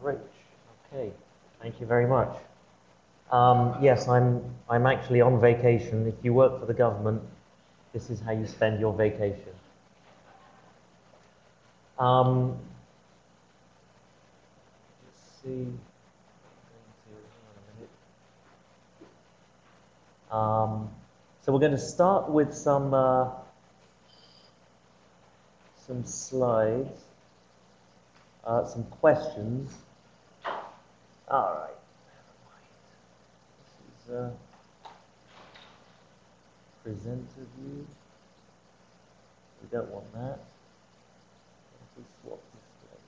Great. Okay. Thank you very much. Um, yes, I'm, I'm actually on vacation. If you work for the government, this is how you spend your vacation. Um, let's see. Um, so we're going to start with some uh, some slides, uh, some questions. All right. This is uh, presenter view. We don't want that. Swap displays.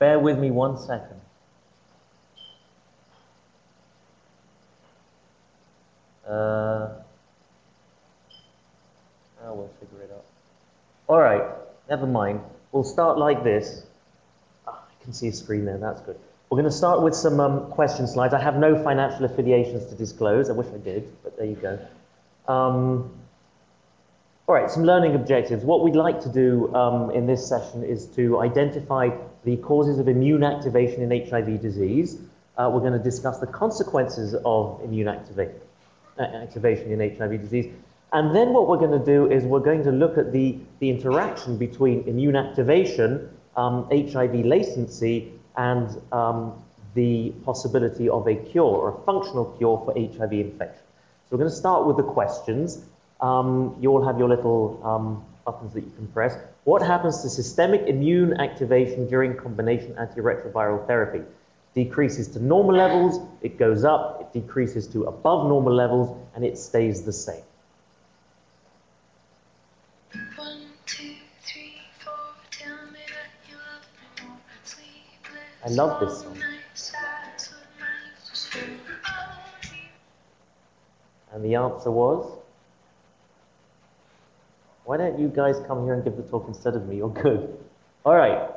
Bear with me one second. Uh, oh, we'll figure it out. All right, never mind. We'll start like this. Oh, I can see a screen there, that's good. We're going to start with some um, question slides. I have no financial affiliations to disclose. I wish I did, but there you go. Um, all right, some learning objectives. What we'd like to do um, in this session is to identify the causes of immune activation in HIV disease. Uh, we're going to discuss the consequences of immune activation activation in HIV disease. And then what we're going to do is we're going to look at the, the interaction between immune activation, um, HIV latency, and um, the possibility of a cure or a functional cure for HIV infection. So we're going to start with the questions. Um, you all have your little um, buttons that you can press. What happens to systemic immune activation during combination antiretroviral therapy? decreases to normal levels, it goes up, it decreases to above normal levels, and it stays the same. I love this song. And the answer was? Why don't you guys come here and give the talk instead of me? You're good. All right,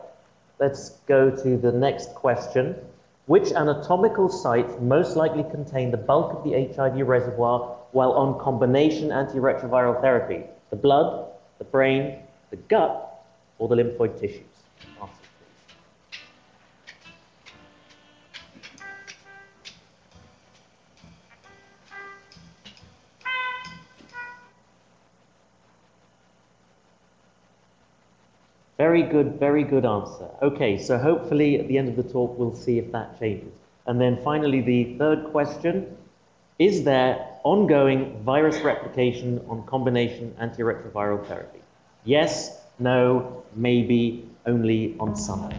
let's go to the next question. Which anatomical sites most likely contain the bulk of the HIV reservoir while on combination antiretroviral therapy? The blood, the brain, the gut, or the lymphoid tissues? Very good, very good answer. Okay, so hopefully at the end of the talk we'll see if that changes. And then finally, the third question Is there ongoing virus replication on combination antiretroviral therapy? Yes, no, maybe, only on some.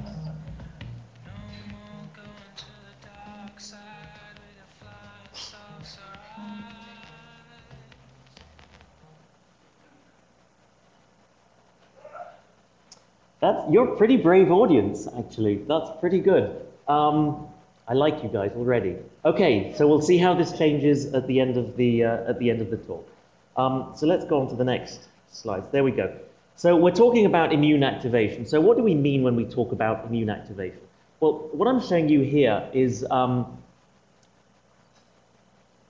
You're a pretty brave audience, actually. That's pretty good. Um, I like you guys already. Okay, so we'll see how this changes at the end of the, uh, at the, end of the talk. Um, so let's go on to the next slides. There we go. So we're talking about immune activation. So what do we mean when we talk about immune activation? Well, what I'm showing you here is um,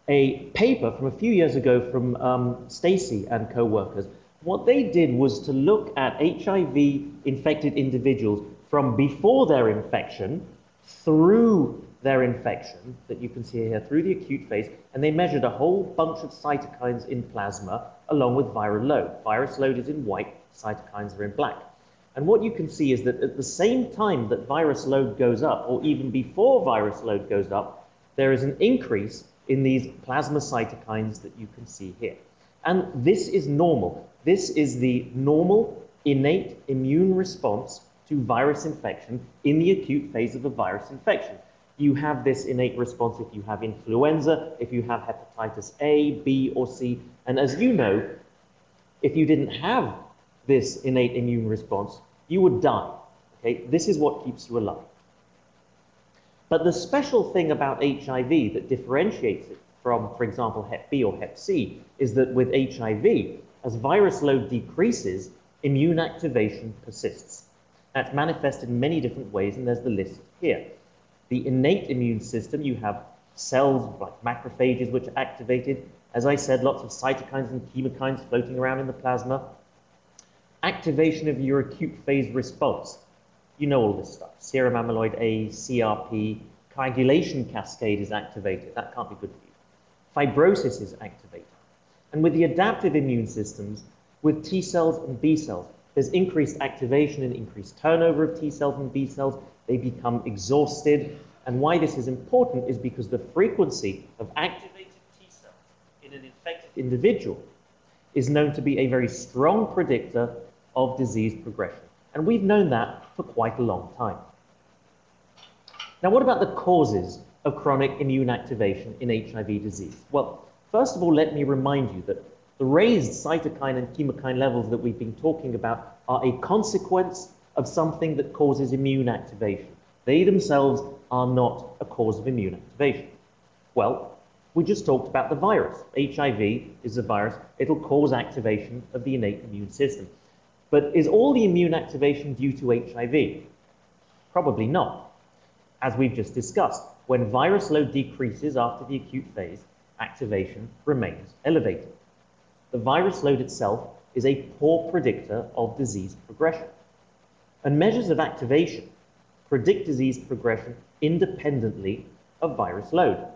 a paper from a few years ago from um, Stacey and co-workers what they did was to look at HIV infected individuals from before their infection through their infection, that you can see here, through the acute phase, and they measured a whole bunch of cytokines in plasma along with viral load. Virus load is in white, cytokines are in black. And what you can see is that at the same time that virus load goes up, or even before virus load goes up, there is an increase in these plasma cytokines that you can see here. And this is normal. This is the normal innate immune response to virus infection in the acute phase of a virus infection. You have this innate response if you have influenza, if you have hepatitis A, B, or C. And as you know, if you didn't have this innate immune response, you would die. Okay? This is what keeps you alive. But the special thing about HIV that differentiates it from, for example, Hep B or Hep C is that with HIV, as virus load decreases, immune activation persists. That's manifested in many different ways, and there's the list here. The innate immune system, you have cells like macrophages which are activated. As I said, lots of cytokines and chemokines floating around in the plasma. Activation of your acute phase response. You know all this stuff. Serum amyloid A, CRP, coagulation cascade is activated. That can't be good for you. Fibrosis is activated. And with the adaptive immune systems, with T cells and B cells, there's increased activation and increased turnover of T cells and B cells. They become exhausted. And why this is important is because the frequency of activated T cells in an infected individual is known to be a very strong predictor of disease progression. And we've known that for quite a long time. Now, what about the causes of chronic immune activation in HIV disease? Well, first of all, let me remind you that the raised cytokine and chemokine levels that we've been talking about are a consequence of something that causes immune activation. They themselves are not a cause of immune activation. Well, we just talked about the virus. HIV is a virus. It'll cause activation of the innate immune system. But is all the immune activation due to HIV? Probably not. As we've just discussed, when virus load decreases after the acute phase, activation remains elevated. The virus load itself is a poor predictor of disease progression. And measures of activation predict disease progression independently of virus load.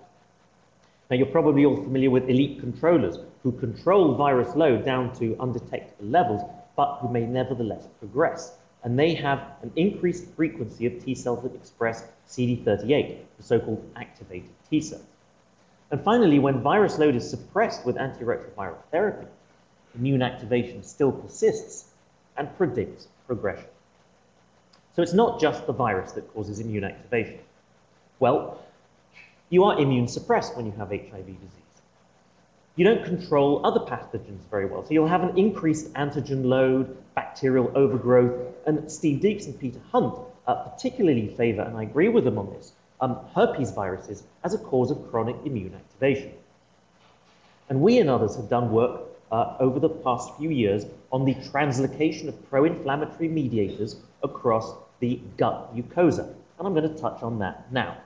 Now, you're probably all familiar with elite controllers who control virus load down to undetectable levels, but who may nevertheless progress. And they have an increased frequency of T cells that express CD38, the so-called activated T cells. And finally, when virus load is suppressed with antiretroviral therapy, immune activation still persists and predicts progression. So it's not just the virus that causes immune activation. Well, you are immune suppressed when you have HIV disease. You don't control other pathogens very well, so you'll have an increased antigen load, bacterial overgrowth, and Steve Deeks and Peter Hunt uh, particularly favor, and I agree with them on this, um, herpes viruses as a cause of chronic immune activation. And we and others have done work uh, over the past few years on the translocation of pro-inflammatory mediators across the gut mucosa. And I'm going to touch on that now.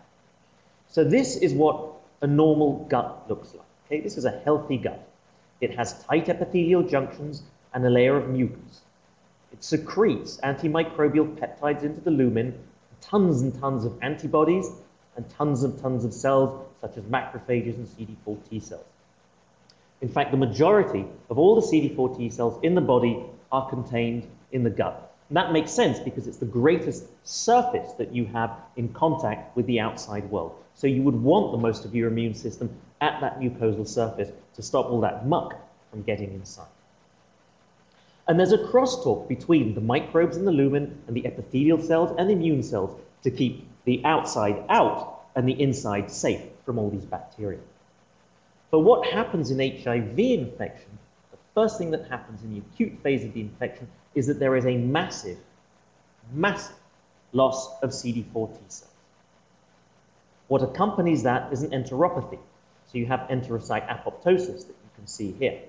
So this is what a normal gut looks like. Okay, this is a healthy gut. It has tight epithelial junctions and a layer of mucus. It secretes antimicrobial peptides into the lumen, tons and tons of antibodies, and tons and tons of cells, such as macrophages and CD4 T cells. In fact, the majority of all the CD4 T cells in the body are contained in the gut. And that makes sense because it's the greatest surface that you have in contact with the outside world. So you would want the most of your immune system at that mucosal surface to stop all that muck from getting inside. And there's a crosstalk between the microbes in the lumen and the epithelial cells and immune cells to keep the outside out and the inside safe from all these bacteria. But what happens in HIV infection, the first thing that happens in the acute phase of the infection is that there is a massive, massive loss of CD4 T cells. What accompanies that is an enteropathy. So you have enterocyte apoptosis that you can see here.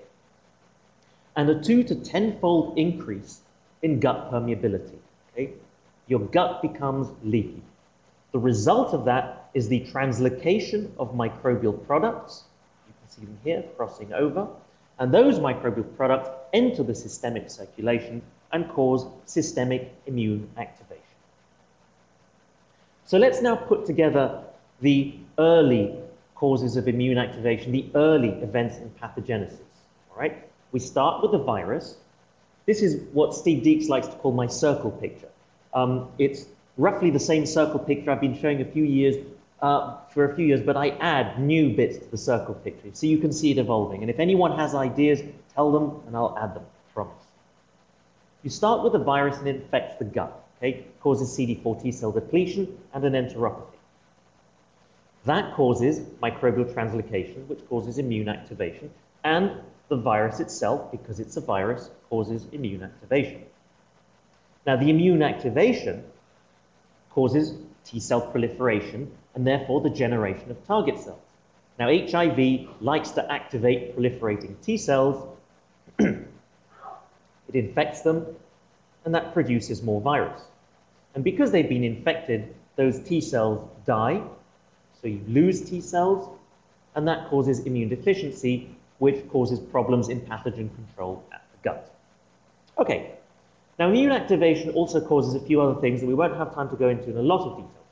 And a two to tenfold increase in gut permeability. Okay? Your gut becomes leaky. The result of that is the translocation of microbial products You can see them here crossing over. And those microbial products enter the systemic circulation and cause systemic immune activation. So let's now put together the early causes of immune activation, the early events in pathogenesis. All right? We start with the virus. This is what Steve Deeks likes to call my circle picture. Um, it's roughly the same circle picture I've been showing a few years uh, for a few years, but I add new bits to the circle picture so you can see it evolving. And if anyone has ideas, tell them and I'll add them, I promise. You start with a virus and it infects the gut, okay? Causes CD4 T cell depletion and an enteropathy. That causes microbial translocation, which causes immune activation, and the virus itself, because it's a virus, causes immune activation. Now, the immune activation causes T cell proliferation and therefore the generation of target cells. Now, HIV likes to activate proliferating T cells. it infects them, and that produces more virus. And because they've been infected, those T cells die, so you lose T cells, and that causes immune deficiency, which causes problems in pathogen control at the gut. Okay, Now, immune activation also causes a few other things that we won't have time to go into in a lot of detail.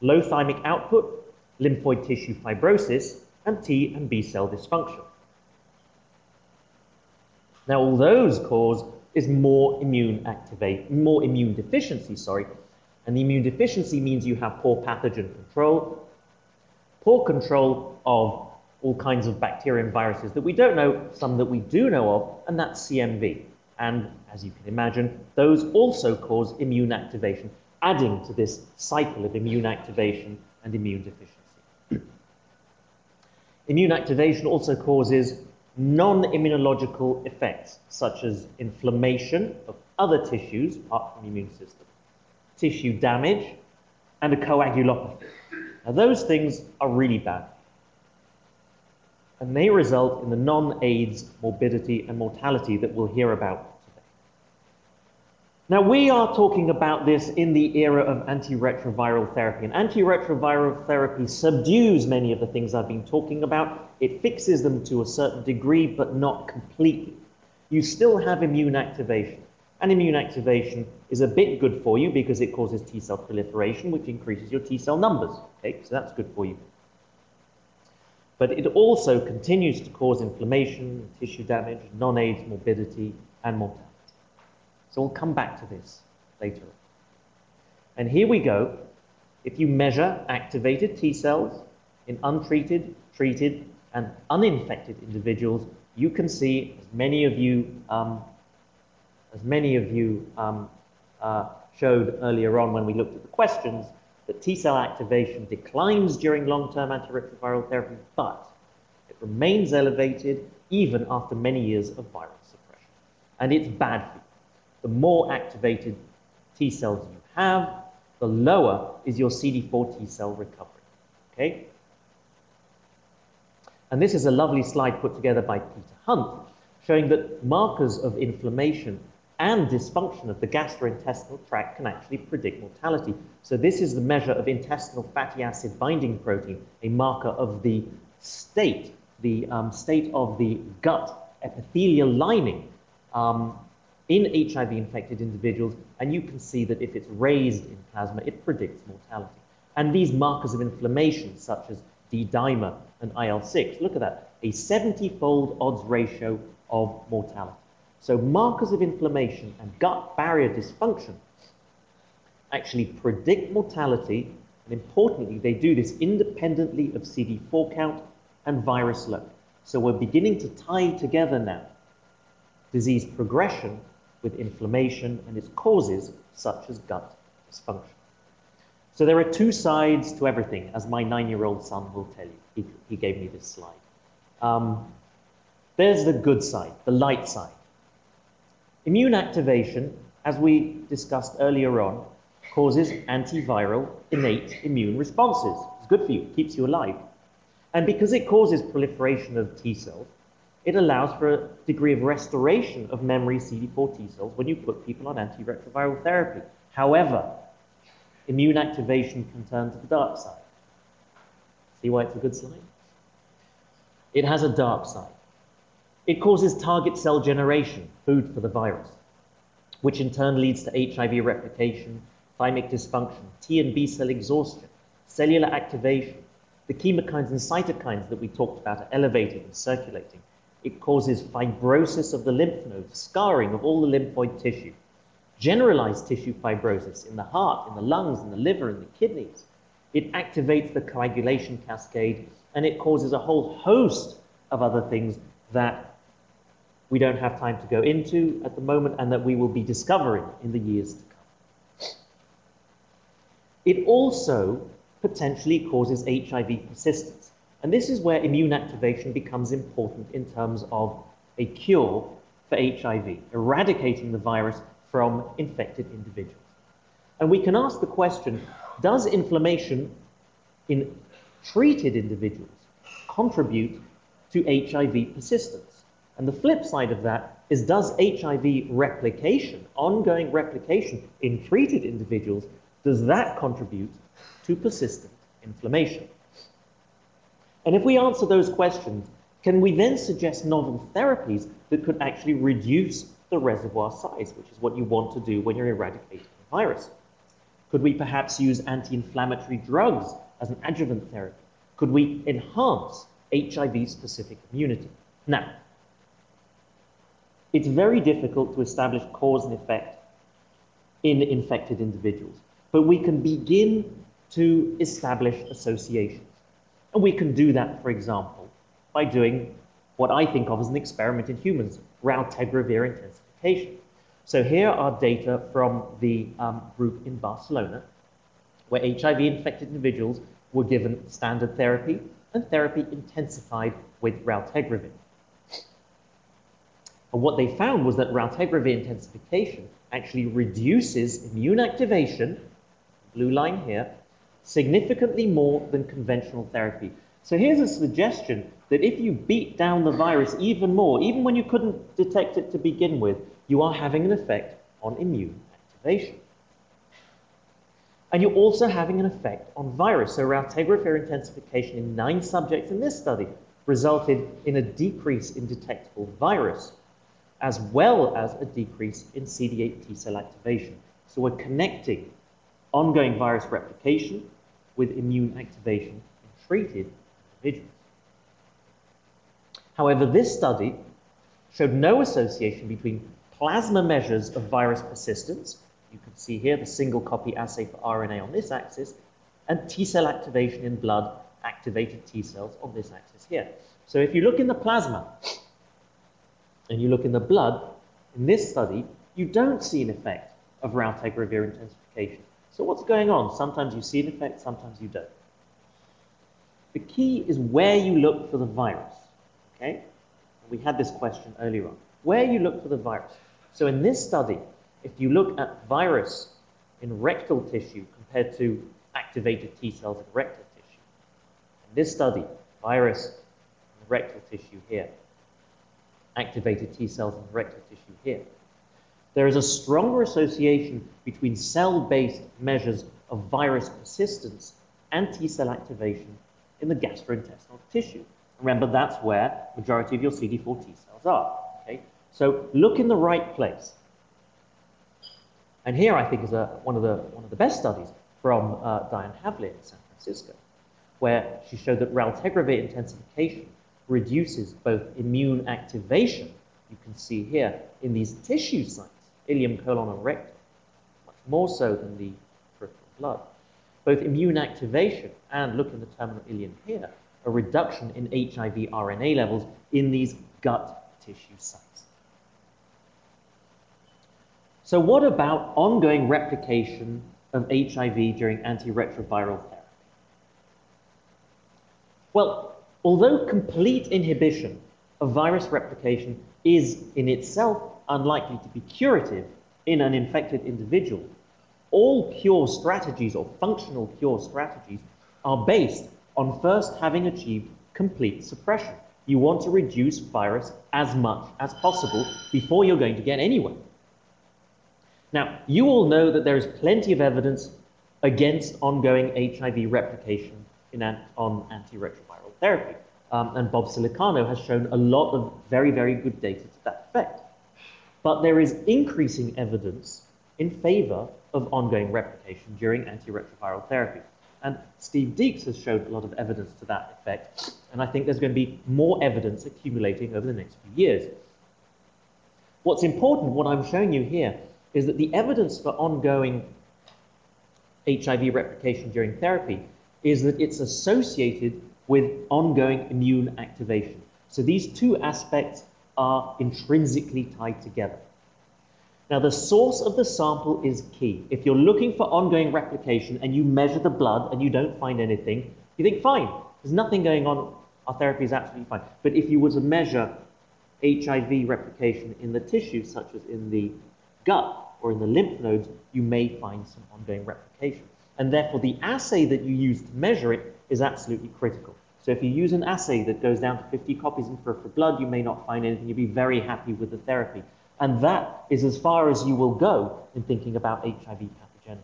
Low thymic output, lymphoid tissue fibrosis, and T and B cell dysfunction. Now, all those cause is more immune activate, more immune deficiency, sorry. And the immune deficiency means you have poor pathogen control, poor control of all kinds of bacteria and viruses that we don't know, some that we do know of, and that's CMV. And as you can imagine, those also cause immune activation, adding to this cycle of immune activation and immune deficiency. immune activation also causes non-immunological effects, such as inflammation of other tissues apart from the immune system, tissue damage, and a coagulopathy. Now, those things are really bad. And they result in the non-AIDS morbidity and mortality that we'll hear about today. Now, we are talking about this in the era of antiretroviral therapy. And antiretroviral therapy subdues many of the things I've been talking about. It fixes them to a certain degree, but not completely. You still have immune activation. And immune activation is a bit good for you because it causes T cell proliferation, which increases your T cell numbers. Okay, so that's good for you. But it also continues to cause inflammation, tissue damage, non-AIDS morbidity, and mortality. So we'll come back to this later. And here we go. If you measure activated T cells in untreated, treated, and uninfected individuals, you can see, as many of you um, as many of you um, uh, showed earlier on when we looked at the questions, that T cell activation declines during long-term antiretroviral therapy, but it remains elevated even after many years of viral suppression. And it's bad for you. The more activated T cells you have, the lower is your CD4 T cell recovery. Okay? And this is a lovely slide put together by Peter Hunt, showing that markers of inflammation and dysfunction of the gastrointestinal tract can actually predict mortality. So this is the measure of intestinal fatty acid binding protein, a marker of the state, the um, state of the gut epithelial lining um, in HIV-infected individuals, and you can see that if it's raised in plasma, it predicts mortality. And these markers of inflammation, such as D-dimer and IL-6, look at that, a 70-fold odds ratio of mortality. So markers of inflammation and gut barrier dysfunction actually predict mortality, and importantly, they do this independently of CD4 count and virus load. So we're beginning to tie together now disease progression with inflammation and its causes, such as gut dysfunction. So there are two sides to everything, as my nine-year-old son will tell you. He, he gave me this slide. Um, there's the good side, the light side. Immune activation, as we discussed earlier on, causes antiviral innate immune responses. It's good for you, it keeps you alive. And because it causes proliferation of T cells, it allows for a degree of restoration of memory CD4 T cells when you put people on antiretroviral therapy. However, immune activation can turn to the dark side. See why it's a good slide? It has a dark side. It causes target cell generation, food for the virus, which in turn leads to HIV replication, thymic dysfunction, T and B cell exhaustion, cellular activation. The chemokines and cytokines that we talked about are elevated and circulating. It causes fibrosis of the lymph nodes, scarring of all the lymphoid tissue, generalized tissue fibrosis in the heart, in the lungs, in the liver, in the kidneys. It activates the coagulation cascade, and it causes a whole host of other things that we don't have time to go into at the moment and that we will be discovering in the years to come. It also potentially causes HIV persistence. And this is where immune activation becomes important in terms of a cure for HIV, eradicating the virus from infected individuals. And we can ask the question, does inflammation in treated individuals contribute to HIV persistence? And the flip side of that is does HIV replication, ongoing replication in treated individuals, does that contribute to persistent inflammation? And if we answer those questions, can we then suggest novel therapies that could actually reduce the reservoir size, which is what you want to do when you're eradicating a virus? Could we perhaps use anti-inflammatory drugs as an adjuvant therapy? Could we enhance HIV-specific immunity? Now, it's very difficult to establish cause and effect in infected individuals, but we can begin to establish associations. And we can do that, for example, by doing what I think of as an experiment in humans, raltegravir intensification. So here are data from the um, group in Barcelona, where HIV-infected individuals were given standard therapy and therapy intensified with raltegravir. And what they found was that raltegravir intensification actually reduces immune activation, blue line here, significantly more than conventional therapy. So here's a suggestion that if you beat down the virus even more, even when you couldn't detect it to begin with, you are having an effect on immune activation. And you're also having an effect on virus. So raltegravir intensification in nine subjects in this study resulted in a decrease in detectable virus as well as a decrease in CD8 T cell activation. So we're connecting ongoing virus replication with immune activation in treated individuals. However, this study showed no association between plasma measures of virus persistence, you can see here the single copy assay for RNA on this axis, and T cell activation in blood, activated T cells on this axis here. So if you look in the plasma, and you look in the blood, in this study, you don't see an effect of raltegravir intensification. So what's going on? Sometimes you see an effect, sometimes you don't. The key is where you look for the virus, okay? We had this question earlier on. Where you look for the virus. So in this study, if you look at virus in rectal tissue compared to activated T cells in rectal tissue, in this study, virus in rectal tissue here, activated T cells in rectal tissue here. There is a stronger association between cell-based measures of virus persistence and T cell activation in the gastrointestinal tissue. Remember, that's where majority of your CD4 T cells are. Okay? So look in the right place. And here I think is a, one, of the, one of the best studies from uh, Diane Havlir in San Francisco, where she showed that raltegravir intensification reduces both immune activation, you can see here, in these tissue sites, ileum, colon, and rectum, much more so than the peripheral blood. Both immune activation and, look in the terminal ileum here, a reduction in HIV RNA levels in these gut tissue sites. So what about ongoing replication of HIV during antiretroviral therapy? Well, Although complete inhibition of virus replication is in itself unlikely to be curative in an infected individual, all cure strategies or functional cure strategies are based on first having achieved complete suppression. You want to reduce virus as much as possible before you're going to get anywhere. Now, you all know that there is plenty of evidence against ongoing HIV replication in on antiretroviral therapy. Um, and Bob Siliciano has shown a lot of very, very good data to that effect. But there is increasing evidence in favor of ongoing replication during antiretroviral therapy. And Steve Deeks has showed a lot of evidence to that effect, and I think there's going to be more evidence accumulating over the next few years. What's important, what I'm showing you here, is that the evidence for ongoing HIV replication during therapy is that it's associated with ongoing immune activation. So these two aspects are intrinsically tied together. Now, the source of the sample is key. If you're looking for ongoing replication and you measure the blood and you don't find anything, you think, fine, there's nothing going on, our therapy is absolutely fine. But if you were to measure HIV replication in the tissue, such as in the gut or in the lymph nodes, you may find some ongoing replication. And therefore, the assay that you use to measure it is absolutely critical. So if you use an assay that goes down to 50 copies in peripheral blood, you may not find anything. You'll be very happy with the therapy. And that is as far as you will go in thinking about HIV pathogenesis.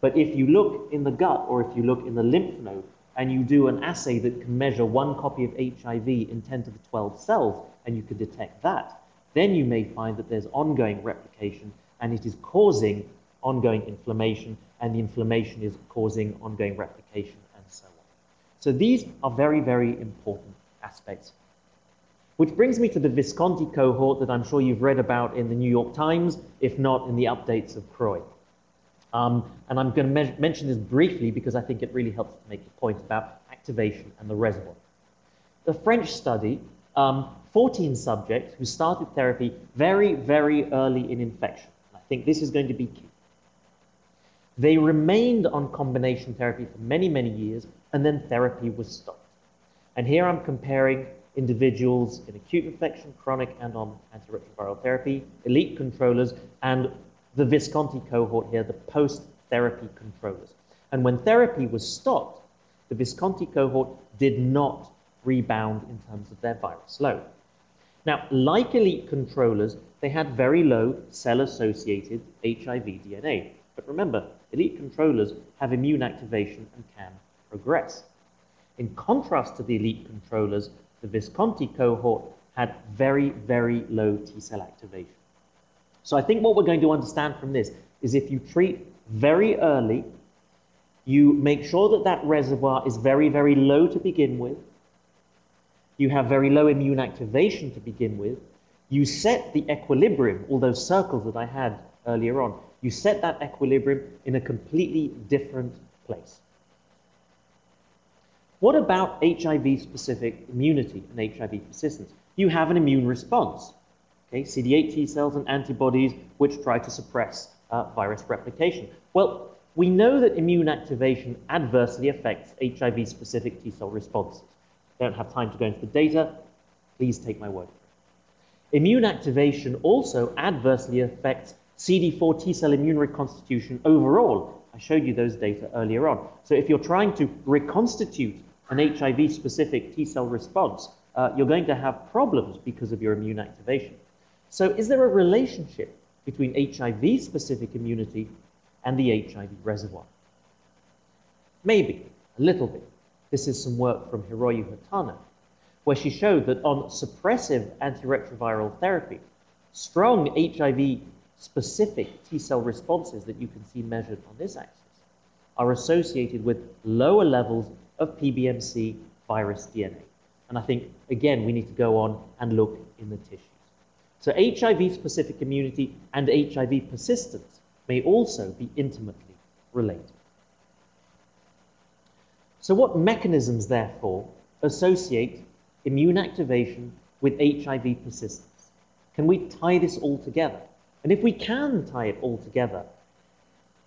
But if you look in the gut or if you look in the lymph node and you do an assay that can measure one copy of HIV in 10 to the 12 cells and you can detect that, then you may find that there's ongoing replication and it is causing ongoing inflammation, and the inflammation is causing ongoing replication and so on. So these are very, very important aspects. Which brings me to the Visconti cohort that I'm sure you've read about in the New York Times, if not in the updates of CROI. Um, and I'm going to mention this briefly because I think it really helps to make the point about activation and the reservoir. The French study, um, 14 subjects who started therapy very, very early in infection. I think this is going to be key. They remained on combination therapy for many, many years, and then therapy was stopped. And here I'm comparing individuals in acute infection, chronic, and on antiretroviral therapy, elite controllers, and the Visconti cohort here, the post-therapy controllers. And when therapy was stopped, the Visconti cohort did not rebound in terms of their virus load. Now, like elite controllers, they had very low cell-associated HIV DNA. But remember, elite controllers have immune activation and can progress. In contrast to the elite controllers, the Visconti cohort had very, very low T cell activation. So I think what we're going to understand from this is if you treat very early, you make sure that that reservoir is very, very low to begin with. You have very low immune activation to begin with. You set the equilibrium, all those circles that I had earlier on, you set that equilibrium in a completely different place. What about HIV-specific immunity and HIV persistence? You have an immune response. Okay, CD8 T cells and antibodies which try to suppress uh, virus replication. Well, we know that immune activation adversely affects HIV-specific T cell responses. I don't have time to go into the data. Please take my word. Immune activation also adversely affects CD4 T cell immune reconstitution overall. I showed you those data earlier on. So if you're trying to reconstitute an HIV specific T cell response, uh, you're going to have problems because of your immune activation. So is there a relationship between HIV specific immunity and the HIV reservoir? Maybe, a little bit. This is some work from Hiroyu Hatano, where she showed that on suppressive antiretroviral therapy, strong HIV specific T cell responses that you can see measured on this axis are associated with lower levels of PBMC virus DNA. And I think, again, we need to go on and look in the tissues. So HIV specific immunity and HIV persistence may also be intimately related. So, what mechanisms, therefore, associate immune activation with HIV persistence? Can we tie this all together? And if we can tie it all together,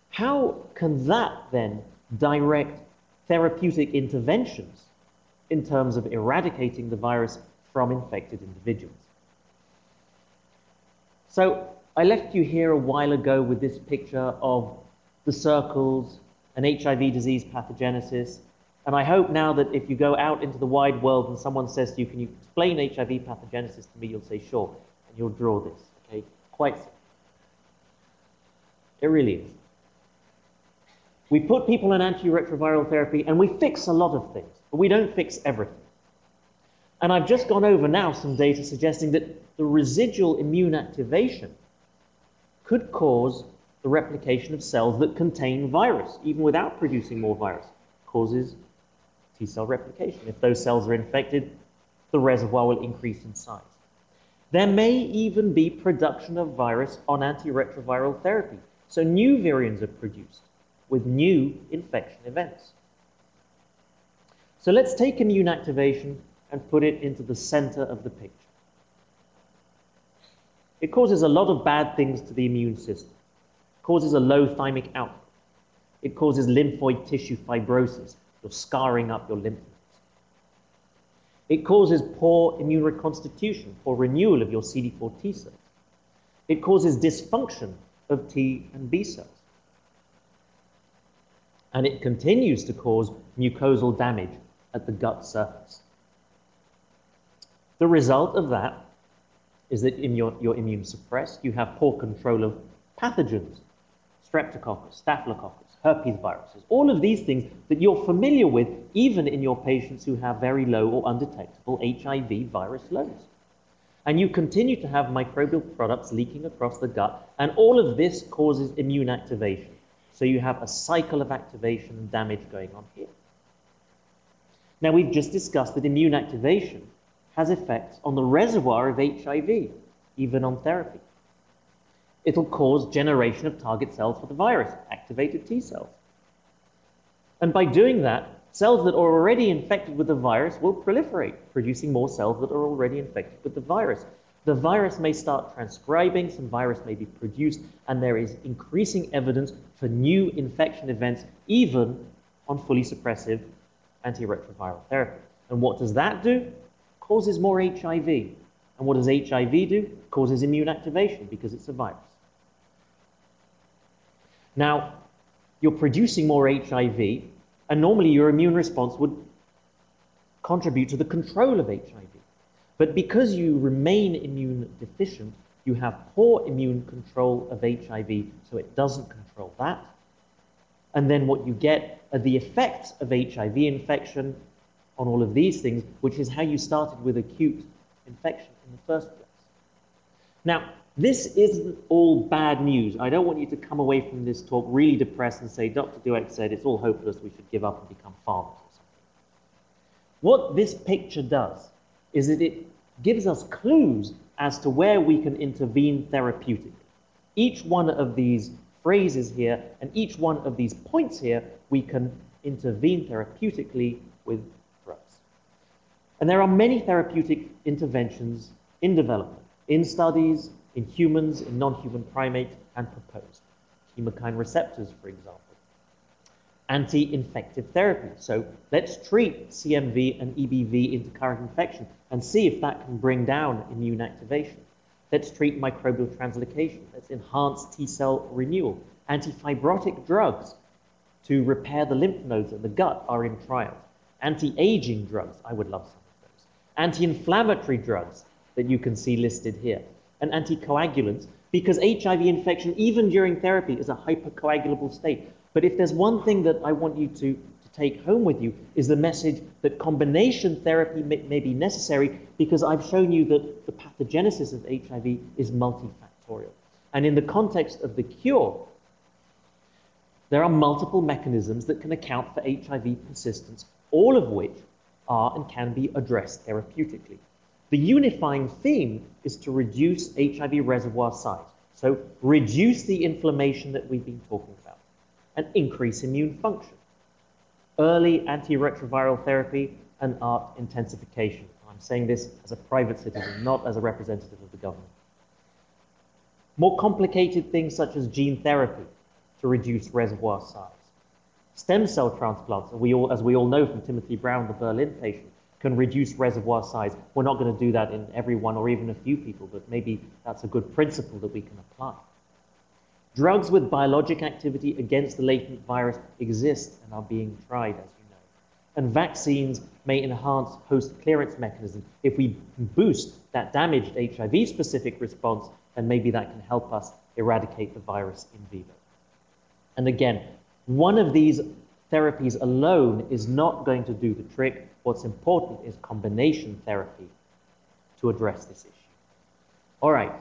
how can that then direct therapeutic interventions in terms of eradicating the virus from infected individuals? So I left you here a while ago with this picture of the circles, and HIV disease pathogenesis, and I hope now that if you go out into the wide world and someone says to you, can you explain HIV pathogenesis to me, you'll say, sure, and you'll draw this, okay? Quite simple. It really is. We put people on antiretroviral therapy and we fix a lot of things, but we don't fix everything. And I've just gone over now some data suggesting that the residual immune activation could cause the replication of cells that contain virus, even without producing more virus, causes T cell replication. If those cells are infected, the reservoir will increase in size. There may even be production of virus on antiretroviral therapy. So new variants are produced with new infection events. So let's take a immune activation and put it into the center of the picture. It causes a lot of bad things to the immune system. It causes a low thymic output. It causes lymphoid tissue fibrosis. You're scarring up your lymph nodes. It causes poor immune reconstitution, poor renewal of your CD4 T cells. It causes dysfunction of T and B cells. And it continues to cause mucosal damage at the gut surface. The result of that is that in your, you're immune suppressed, you have poor control of pathogens, streptococcus, staphylococcus, herpes viruses, all of these things that you're familiar with even in your patients who have very low or undetectable HIV virus loads. And you continue to have microbial products leaking across the gut, and all of this causes immune activation. So you have a cycle of activation and damage going on here. Now, we've just discussed that immune activation has effects on the reservoir of HIV, even on therapy. It'll cause generation of target cells for the virus, activated T cells. And by doing that, cells that are already infected with the virus will proliferate, producing more cells that are already infected with the virus. The virus may start transcribing, some virus may be produced, and there is increasing evidence for new infection events, even on fully suppressive antiretroviral therapy. And what does that do? Causes more HIV. And what does HIV do? Causes immune activation because it's a virus. Now, you're producing more HIV, and normally your immune response would contribute to the control of HIV. But because you remain immune deficient, you have poor immune control of HIV, so it doesn't control that. And then what you get are the effects of HIV infection on all of these things, which is how you started with acute infection in the first place. Now, this isn't all bad news. I don't want you to come away from this talk really depressed and say, Dr. Douek said it's all hopeless, we should give up and become farmers or something. What this picture does is that it gives us clues as to where we can intervene therapeutically. Each one of these phrases here and each one of these points here, we can intervene therapeutically with drugs. And there are many therapeutic interventions in development, in studies, in humans, in non-human primates, and proposed. Chemokine receptors, for example. Anti-infective therapy. So let's treat CMV and EBV intercurrent infection and see if that can bring down immune activation. Let's treat microbial translocation. Let's enhance T cell renewal. Antifibrotic drugs to repair the lymph nodes in the gut are in trials. Anti-aging drugs, I would love some of those. Anti-inflammatory drugs that you can see listed here and anticoagulants because HIV infection, even during therapy, is a hypercoagulable state. But if there's one thing that I want you to, to take home with you is the message that combination therapy may, may be necessary because I've shown you that the pathogenesis of HIV is multifactorial. And in the context of the cure, there are multiple mechanisms that can account for HIV persistence, all of which are and can be addressed therapeutically. The unifying theme is to reduce HIV reservoir size. So reduce the inflammation that we've been talking about and increase immune function. Early antiretroviral therapy and ART intensification. I'm saying this as a private citizen, not as a representative of the government. More complicated things such as gene therapy to reduce reservoir size. Stem cell transplants, we all, as we all know from Timothy Brown, the Berlin patient, can reduce reservoir size. We're not going to do that in everyone or even a few people, but maybe that's a good principle that we can apply. Drugs with biologic activity against the latent virus exist and are being tried, as you know. And vaccines may enhance host clearance mechanisms. If we boost that damaged HIV-specific response, then maybe that can help us eradicate the virus in vivo. And again, one of these therapies alone is not going to do the trick. What's important is combination therapy to address this issue. All right,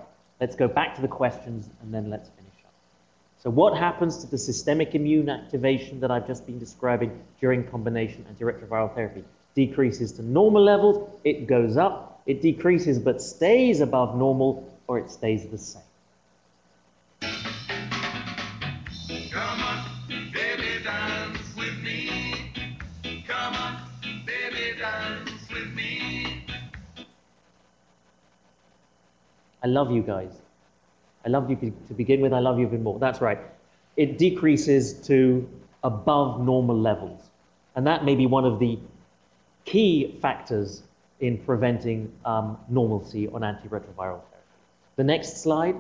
let's go back to the questions and then let's finish up. So what happens to the systemic immune activation that I've just been describing during combination antiretroviral therapy? Decreases to normal levels, it goes up, it decreases but stays above normal, or it stays the same. I love you guys. I love you to begin with, I love you even more. That's right. It decreases to above normal levels. And that may be one of the key factors in preventing um, normalcy on antiretroviral therapy. The next slide.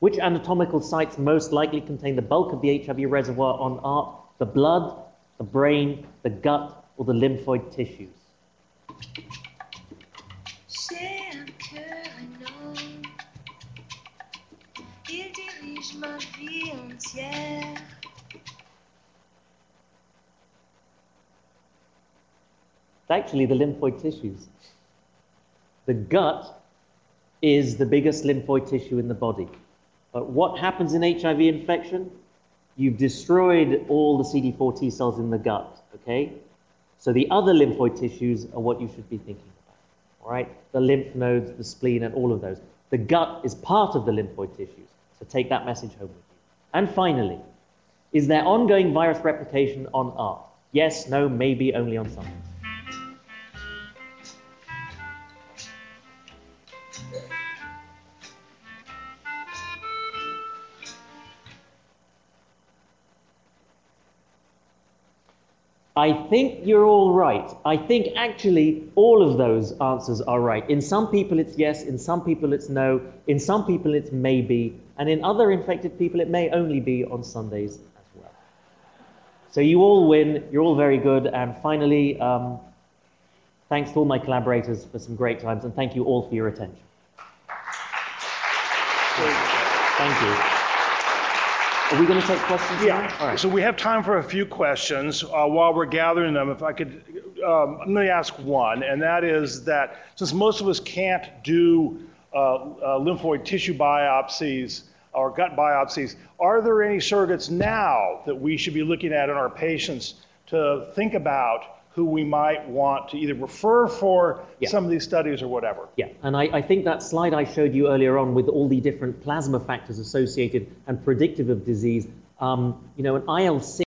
Which anatomical sites most likely contain the bulk of the HIV reservoir on ART? The blood, the brain, the gut, or the lymphoid tissues? Ma vie entière. It's actually the lymphoid tissues. The gut is the biggest lymphoid tissue in the body. But what happens in HIV infection? You've destroyed all the CD4 T cells in the gut, okay? So the other lymphoid tissues are what you should be thinking about, all right? The lymph nodes, the spleen, and all of those. The gut is part of the lymphoid tissues, so take that message home with you. And finally, is there ongoing virus replication on ART? Yes, no, maybe, only on some. I think you're all right. I think actually all of those answers are right. In some people it's yes, in some people it's no, in some people it's maybe, and in other infected people it may only be on Sundays as well. So you all win, you're all very good, and finally, um, thanks to all my collaborators for some great times, and thank you all for your attention. Thank you. Are we going to take questions now? All Yeah, right. so we have time for a few questions. Uh, While we're gathering them, if I could, um, let me ask one, and that is that since most of us can't do lymphoid tissue biopsies or gut biopsies, are there any surrogates now that we should be looking at in our patients to think about who we might want to either refer for Yeah. some of these studies or whatever? Yeah, and I, I think that slide I showed you earlier on with all the different plasma factors associated and predictive of disease, um, you know, an IL-6